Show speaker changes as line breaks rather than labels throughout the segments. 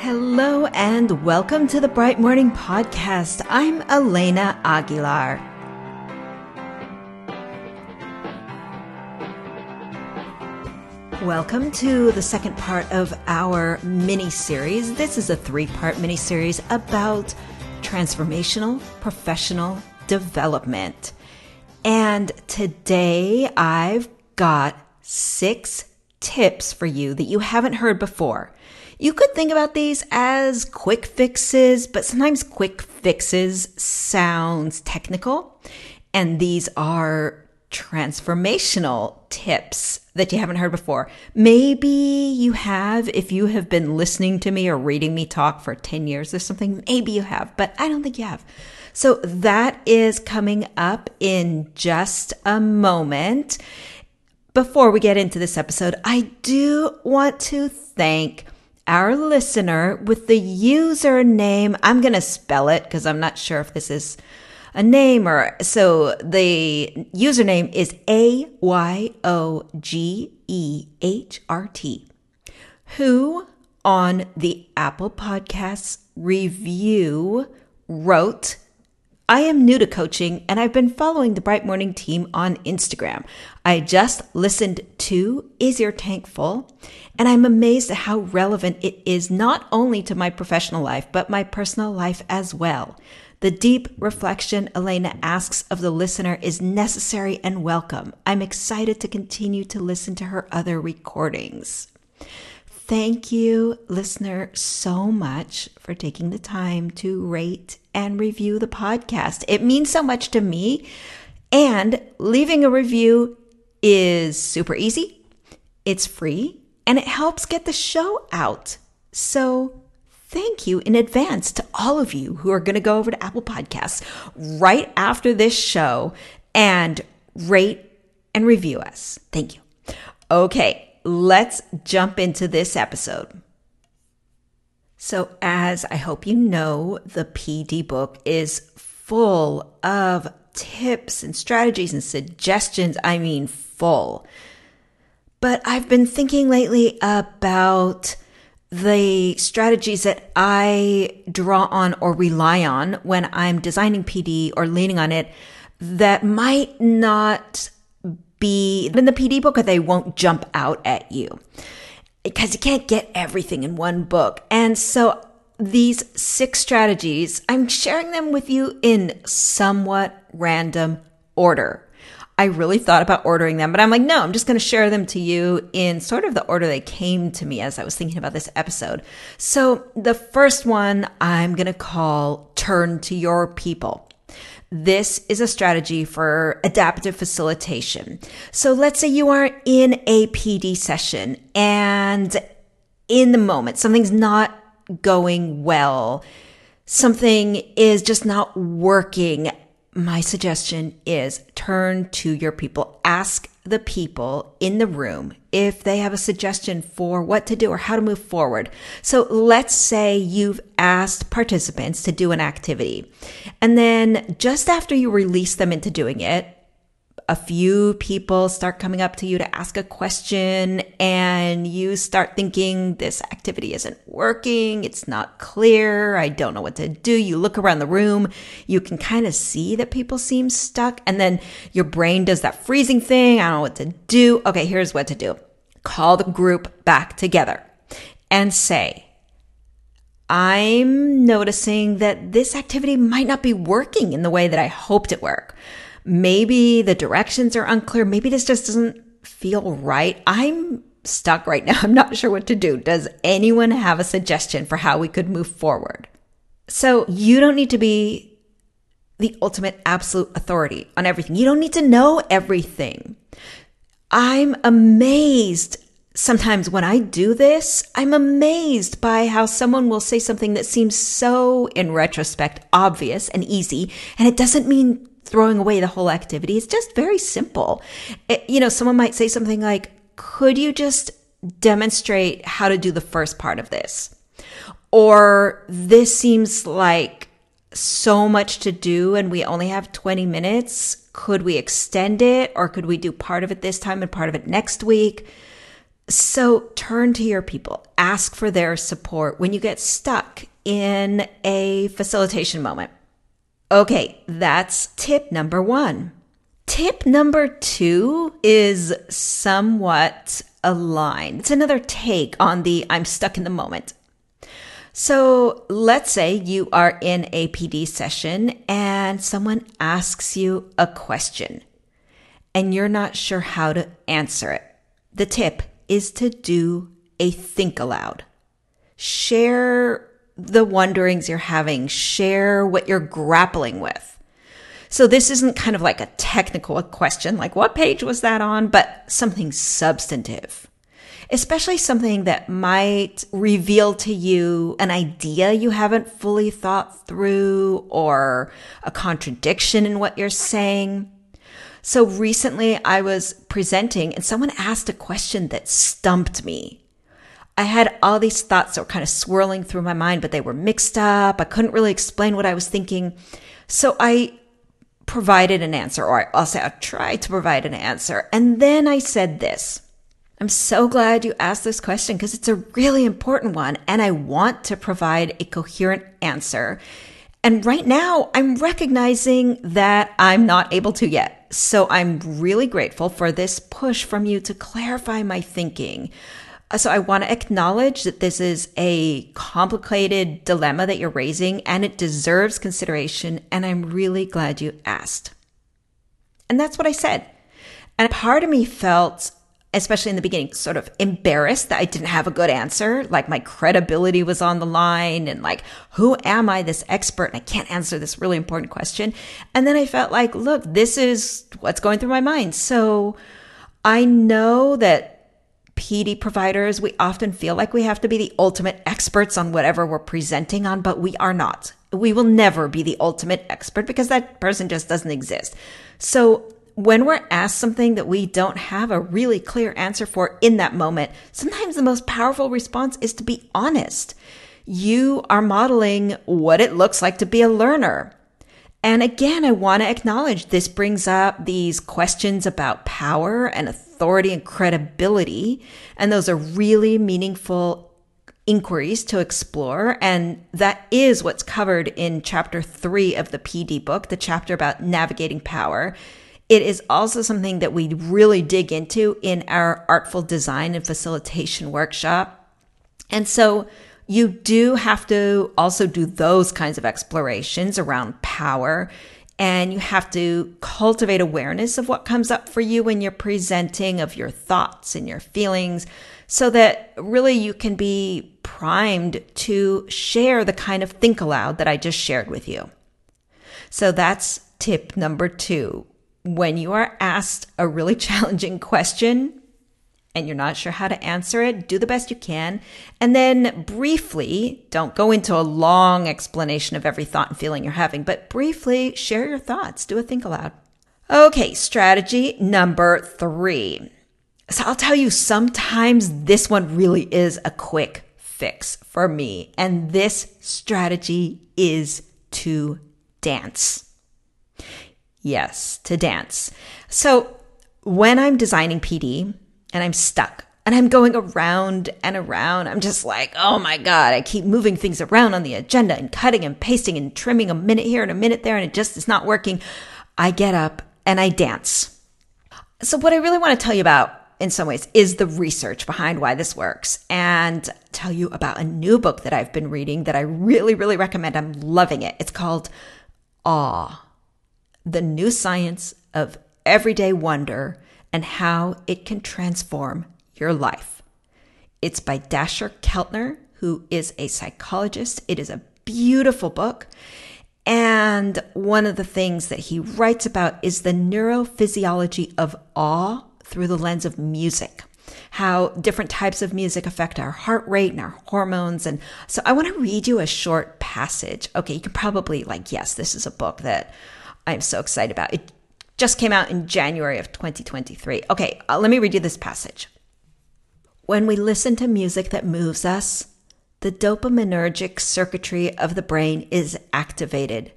Hello and welcome to the Bright Morning Podcast. I'm Elena Aguilar. Welcome to the second part of our mini series. This is a three part mini series about transformational professional development. And today I've got six tips for you that you haven't heard before. You could think about these as quick fixes, but sometimes quick fixes sounds technical. And these are transformational tips that you haven't heard before. Maybe you have if you have been listening to me or reading me talk for 10 years or something. Maybe you have, but I don't think you have. So that is coming up in just a moment. Before we get into this episode, I do want to thank our listener with the username. I'm going to spell it because I'm not sure if this is a name or so the username is A Y O G E H R T, who on the Apple Podcasts review wrote, I am new to coaching and I've been following the Bright Morning team on Instagram. I just listened to Is Your Tank Full? And I'm amazed at how relevant it is not only to my professional life, but my personal life as well. The deep reflection Elena asks of the listener is necessary and welcome. I'm excited to continue to listen to her other recordings. Thank you, listener, so much for taking the time to rate and review the podcast. It means so much to me. And leaving a review is super easy, it's free, and it helps get the show out. So, thank you in advance to all of you who are going to go over to Apple Podcasts right after this show and rate and review us. Thank you. Okay let's jump into this episode. So, as I hope you know, the PD book is full of tips and strategies and suggestions. I mean, full. But I've been thinking lately about the strategies that I draw on or rely on when I'm designing PD or leaning on it that might not be in the PD book or they won't jump out at you because you can't get everything in one book. And so these six strategies, I'm sharing them with you in somewhat random order. I really thought about ordering them, but I'm like, no, I'm just going to share them to you in sort of the order they came to me as I was thinking about this episode. So the first one I'm going to call Turn to Your People. This is a strategy for adaptive facilitation. So let's say you are in a PD session and in the moment, something's not going well. Something is just not working. My suggestion is turn to your people. Ask the people in the room if they have a suggestion for what to do or how to move forward. So let's say you've asked participants to do an activity and then just after you release them into doing it, a few people start coming up to you to ask a question and you start thinking this activity isn't working. It's not clear. I don't know what to do. You look around the room. You can kind of see that people seem stuck. And then your brain does that freezing thing. I don't know what to do. Okay, here's what to do. Call the group back together and say, I'm noticing that this activity might not be working in the way that I hoped it work. Maybe the directions are unclear. Maybe this just doesn't feel right. I'm stuck right now. I'm not sure what to do. Does anyone have a suggestion for how we could move forward? So you don't need to be the ultimate absolute authority on everything. You don't need to know everything. I'm amazed sometimes when I do this, I'm amazed by how someone will say something that seems so, in retrospect, obvious and easy, and it doesn't mean throwing away the whole activity. It's just very simple. It, you know, someone might say something like, could you just demonstrate how to do the first part of this? Or this seems like so much to do and we only have 20 minutes. Could we extend it or could we do part of it this time and part of it next week? So turn to your people, ask for their support when you get stuck in a facilitation moment. Okay, that's tip number one. Tip number two is somewhat aligned. It's another take on the I'm stuck in the moment. So let's say you are in a PD session and someone asks you a question and you're not sure how to answer it. The tip is to do a think aloud. Share the wonderings you're having, share what you're grappling with. So this isn't kind of like a technical question, like what page was that on, but something substantive especially something that might reveal to you an idea you haven't fully thought through or a contradiction in what you're saying. So recently I was presenting and someone asked a question that stumped me. I had all these thoughts that were kind of swirling through my mind, but they were mixed up. I couldn't really explain what I was thinking. So I provided an answer, or I'll say I tried to provide an answer. And then I said this. I'm so glad you asked this question because it's a really important one and I want to provide a coherent answer. And right now I'm recognizing that I'm not able to yet. So I'm really grateful for this push from you to clarify my thinking. Uh, so I want to acknowledge that this is a complicated dilemma that you're raising and it deserves consideration. And I'm really glad you asked. And that's what I said. And part of me felt especially in the beginning, sort of embarrassed that I didn't have a good answer. Like my credibility was on the line and like, who am I, this expert? And I can't answer this really important question. And then I felt like, look, this is what's going through my mind. So I know that PD providers, we often feel like we have to be the ultimate experts on whatever we're presenting on, but we are not. We will never be the ultimate expert because that person just doesn't exist. So when we're asked something that we don't have a really clear answer for in that moment, sometimes the most powerful response is to be honest. You are modeling what it looks like to be a learner. And again, I want to acknowledge this brings up these questions about power and authority and credibility. And those are really meaningful inquiries to explore. And that is what's covered in chapter three of the PD book, the chapter about navigating power. It is also something that we really dig into in our artful design and facilitation workshop. And so you do have to also do those kinds of explorations around power. And you have to cultivate awareness of what comes up for you when you're presenting, of your thoughts and your feelings, so that really you can be primed to share the kind of think aloud that I just shared with you. So that's tip number two when you are asked a really challenging question and you're not sure how to answer it, do the best you can. And then briefly, don't go into a long explanation of every thought and feeling you're having, but briefly share your thoughts. Do a think aloud. Okay, strategy number three. So I'll tell you, sometimes this one really is a quick fix for me. And this strategy is to dance. Yes, to dance. So when I'm designing PD and I'm stuck and I'm going around and around, I'm just like, oh my God, I keep moving things around on the agenda and cutting and pasting and trimming a minute here and a minute there, and it just is not working. I get up and I dance. So, what I really want to tell you about in some ways is the research behind why this works and tell you about a new book that I've been reading that I really, really recommend. I'm loving it. It's called Awe the new science of everyday wonder and how it can transform your life. It's by Dacher Keltner, who is a psychologist. It is a beautiful book. And one of the things that he writes about is the neurophysiology of awe through the lens of music, how different types of music affect our heart rate and our hormones. And so I want to read you a short passage. Okay, you can probably, like, yes, this is a book that I'm so excited about. It just came out in January of 2023. Okay, uh, let me read you this passage. When we listen to music that moves us, the dopaminergic circuitry of the brain is activated,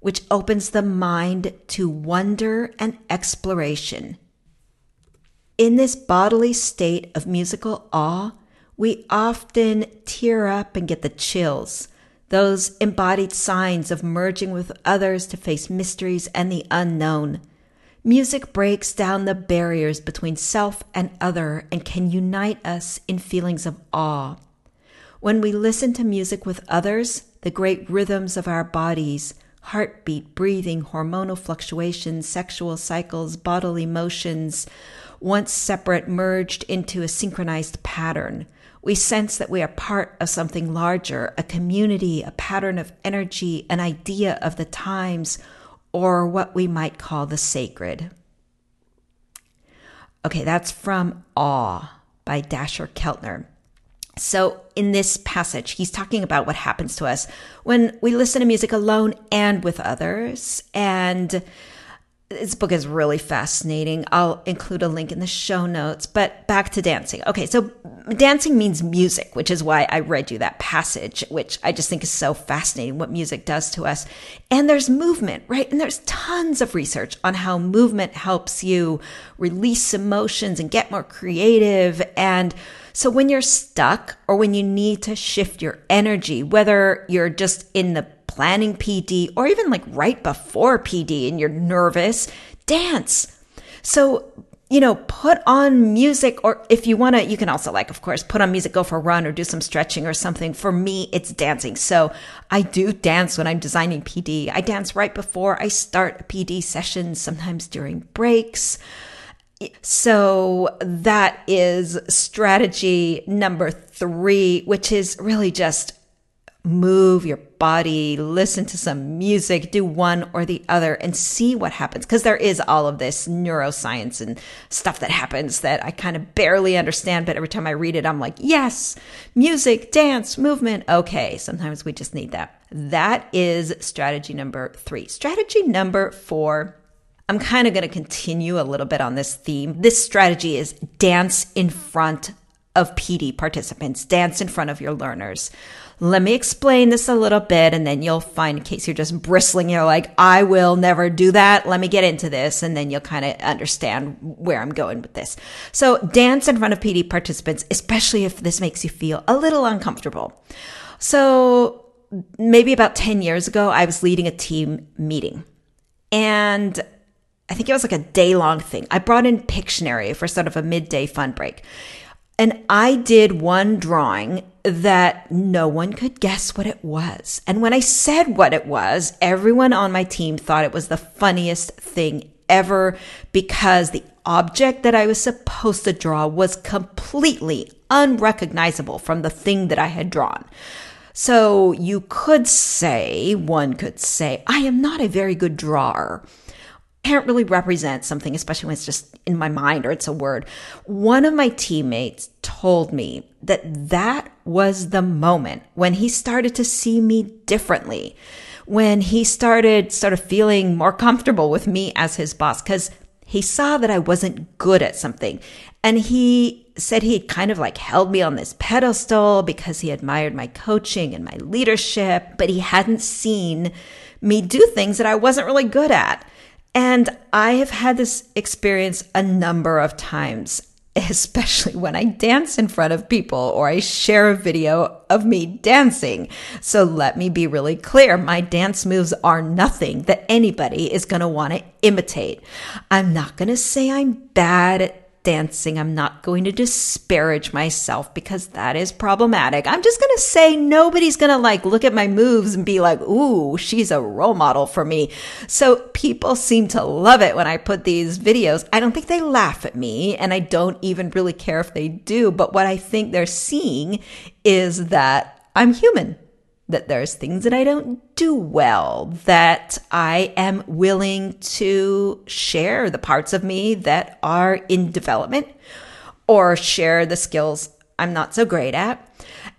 which opens the mind to wonder and exploration. in this bodily state of musical awe, we often tear up and get the chills, those embodied signs of merging with others to face mysteries and the unknown. Music breaks down the barriers between self and other and can unite us in feelings of awe. When we listen to music with others, the great rhythms of our bodies, heartbeat, breathing, hormonal fluctuations, sexual cycles, bodily motions, once separate, merged into a synchronized pattern. We sense that we are part of something larger, a community, a pattern of energy, an idea of the times, or what we might call the sacred. Okay, that's from Awe by Dacher Keltner. So, in this passage, he's talking about what happens to us when we listen to music alone and with others. And this book is really fascinating. I'll include a link in the show notes. But back to dancing. Okay, so dancing means music, which is why I read you that passage, which I just think is so fascinating what music does to us. And there's movement, right? And there's tons of research on how movement helps you release emotions and get more creative. And so when you're stuck or when you need to shift your energy, whether you're just in the planning PD or even like right before PD and you're nervous, dance. So, you know, put on music or if you want to, you can also like, of course, put on music, go for a run or do some stretching or something. For me, it's dancing. So I do dance when I'm designing PD. I dance right before I start a PD session, sometimes during breaks. So that is strategy number three, which is really just move your body, listen to some music, do one or the other and see what happens. Cause there is all of this neuroscience and stuff that happens that I kind of barely understand. But every time I read it, I'm like, yes, music, dance, movement. Okay. Sometimes we just need that. That is strategy number three. Strategy number four. I'm kind of going to continue a little bit on this theme. This strategy is dance in front of PD participants, dance in front of your learners. Let me explain this a little bit and then you'll find in case you're just bristling, you're like, I will never do that. Let me get into this. And then you'll kind of understand where I'm going with this. So dance in front of PD participants, especially if this makes you feel a little uncomfortable. So maybe about 10 years ago, I was leading a team meeting and I think it was like a day long thing. I brought in Pictionary for sort of a midday fun break. And I did one drawing that no one could guess what it was. And when I said what it was, everyone on my team thought it was the funniest thing ever because the object that I was supposed to draw was completely unrecognizable from the thing that I had drawn. So you could say, one could say, I am not a very good drawer can't really represent something, especially when it's just in my mind or it's a word. One of my teammates told me that that was the moment when he started to see me differently, when he started sort of feeling more comfortable with me as his boss, because he saw that I wasn't good at something. And he said he kind of like held me on this pedestal because he admired my coaching and my leadership, but he hadn't seen me do things that I wasn't really good at. And I have had this experience a number of times, especially when I dance in front of people or I share a video of me dancing. So let me be really clear. My dance moves are nothing that anybody is going to want to imitate. I'm not going to say I'm bad at dancing. I'm not going to disparage myself because that is problematic. I'm just going to say nobody's going to like look at my moves and be like, ooh, she's a role model for me. So people seem to love it when I put these videos. I don't think they laugh at me and I don't even really care if they do. But what I think they're seeing is that I'm human that there's things that I don't do well, that I am willing to share the parts of me that are in development or share the skills I'm not so great at.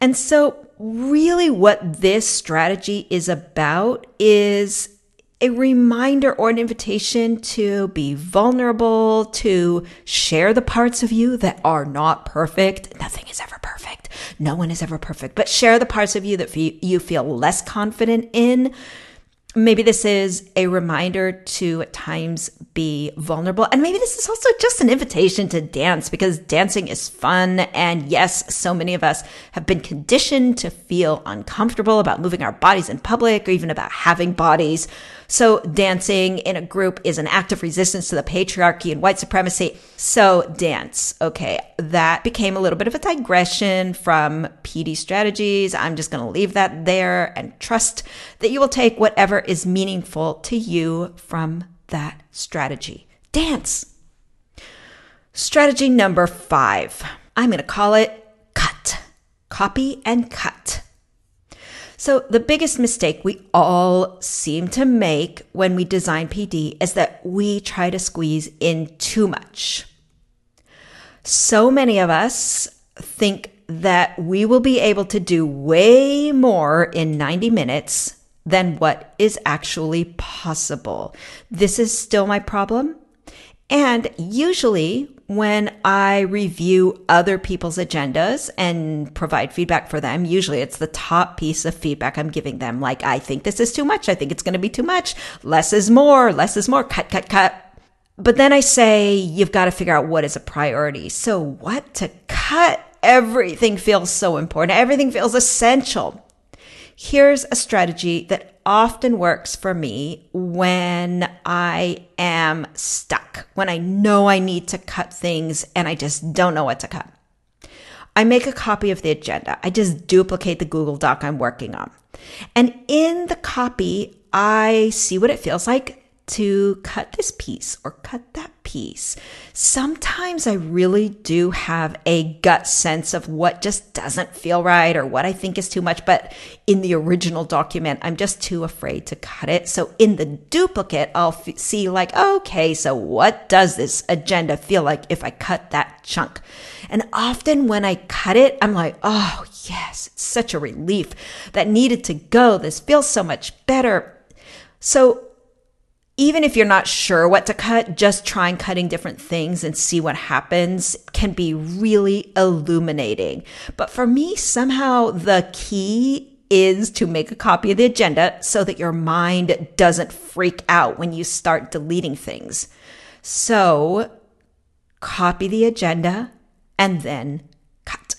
And so, really, what this strategy is about is a reminder or an invitation to be vulnerable, to share the parts of you that are not perfect. Nothing is ever perfect. No one is ever perfect, but share the parts of you that you feel less confident in. Maybe this is a reminder to at times be vulnerable. And maybe this is also just an invitation to dance because dancing is fun. And yes, so many of us have been conditioned to feel uncomfortable about moving our bodies in public or even about having bodies. So dancing in a group is an act of resistance to the patriarchy and white supremacy. So dance. Okay. That became a little bit of a digression from PD strategies. I'm just going to leave that there and trust that you will take whatever is meaningful to you from that strategy. Dance. Strategy number five. I'm going to call it cut. Copy and cut. So, the biggest mistake we all seem to make when we design PD is that we try to squeeze in too much. So many of us think that we will be able to do way more in 90 minutes than what is actually possible. This is still my problem. And usually when I review other people's agendas and provide feedback for them, usually it's the top piece of feedback I'm giving them. Like, I think this is too much. I think it's going to be too much. Less is more. Less is more. Cut, cut, cut. But then I say, you've got to figure out what is a priority. So what to cut? Everything feels so important. Everything feels essential. Here's a strategy that often works for me when I am stuck, when I know I need to cut things and I just don't know what to cut. I make a copy of the agenda. I just duplicate the Google Doc I'm working on. And in the copy, I see what it feels like to cut this piece or cut that piece. Sometimes I really do have a gut sense of what just doesn't feel right or what I think is too much, but in the original document, I'm just too afraid to cut it. So in the duplicate, I'll f- see like, okay, so what does this agenda feel like if I cut that chunk? And often when I cut it, I'm like, oh, yes, it's such a relief that needed to go. This feels so much better. So even if you're not sure what to cut, just trying cutting different things and see what happens can be really illuminating. But for me, somehow the key is to make a copy of the agenda so that your mind doesn't freak out when you start deleting things. So copy the agenda and then cut.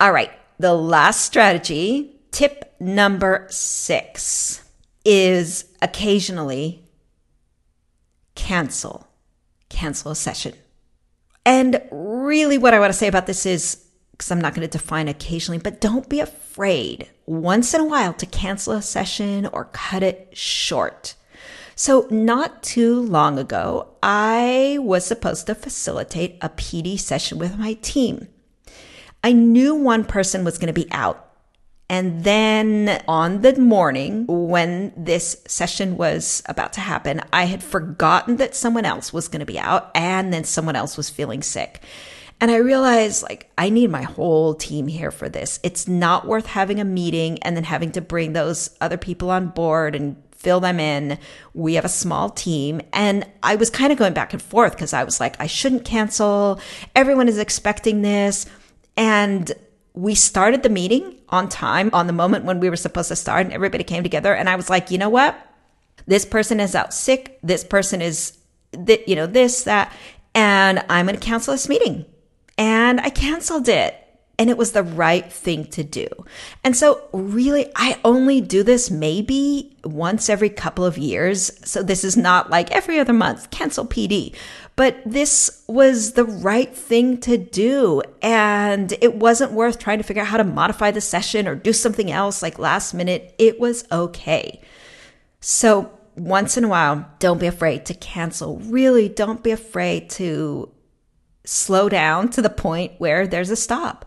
All right. The last strategy, tip number six is occasionally cancel, cancel a session. And really, what I want to say about this is because I'm not going to define occasionally, but don't be afraid once in a while to cancel a session or cut it short. So, not too long ago, I was supposed to facilitate a PD session with my team. I knew one person was going to be out and then on the morning when this session was about to happen, I had forgotten that someone else was going to be out and then someone else was feeling sick. And I realized like I need my whole team here for this. It's not worth having a meeting and then having to bring those other people on board and fill them in. We have a small team. And I was kind of going back and forth because I was like, I shouldn't cancel. Everyone is expecting this. And we started the meeting on time on the moment when we were supposed to start and everybody came together and I was like, you know what? This person is out sick. This person is, th- you know, this, that, and I'm going to cancel this meeting. And I canceled it and it was the right thing to do. And so, really, I only do this maybe once every couple of years. So, this is not like every other month, cancel PD. But this was the right thing to do. And it wasn't worth trying to figure out how to modify the session or do something else like last minute. It was okay. So, once in a while, don't be afraid to cancel. Really, don't be afraid to slow down to the point where there's a stop.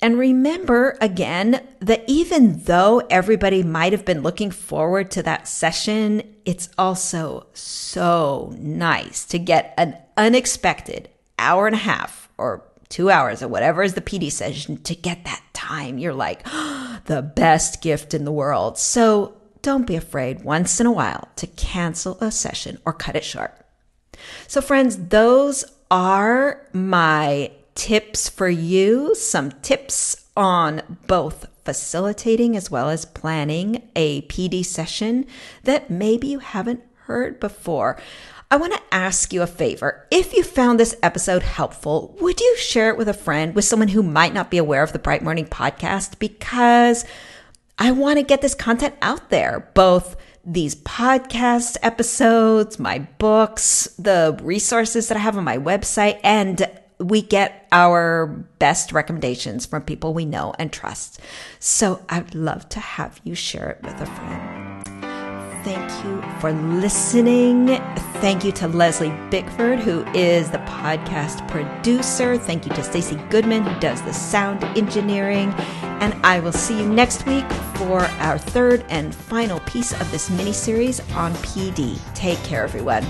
And remember again that even though everybody might have been looking forward to that session, it's also so nice to get an unexpected hour and a half or two hours or whatever is the PD session to get that time. You're like, oh, the best gift in the world. So don't be afraid once in a while to cancel a session or cut it short. So, friends, those are my tips for you, some tips on both facilitating as well as planning a PD session that maybe you haven't heard before. I want to ask you a favor. If you found this episode helpful, would you share it with a friend, with someone who might not be aware of the Bright Morning podcast? Because I want to get this content out there, both these podcast episodes, my books, the resources that I have on my website, and we get our best recommendations from people we know and trust. So I'd love to have you share it with a friend. Thank you for listening. Thank you to Leslie Bickford, who is the podcast producer. Thank you to Stacy Goodman, who does the sound engineering. And I will see you next week for our third and final piece of this mini series on PD. Take care, everyone.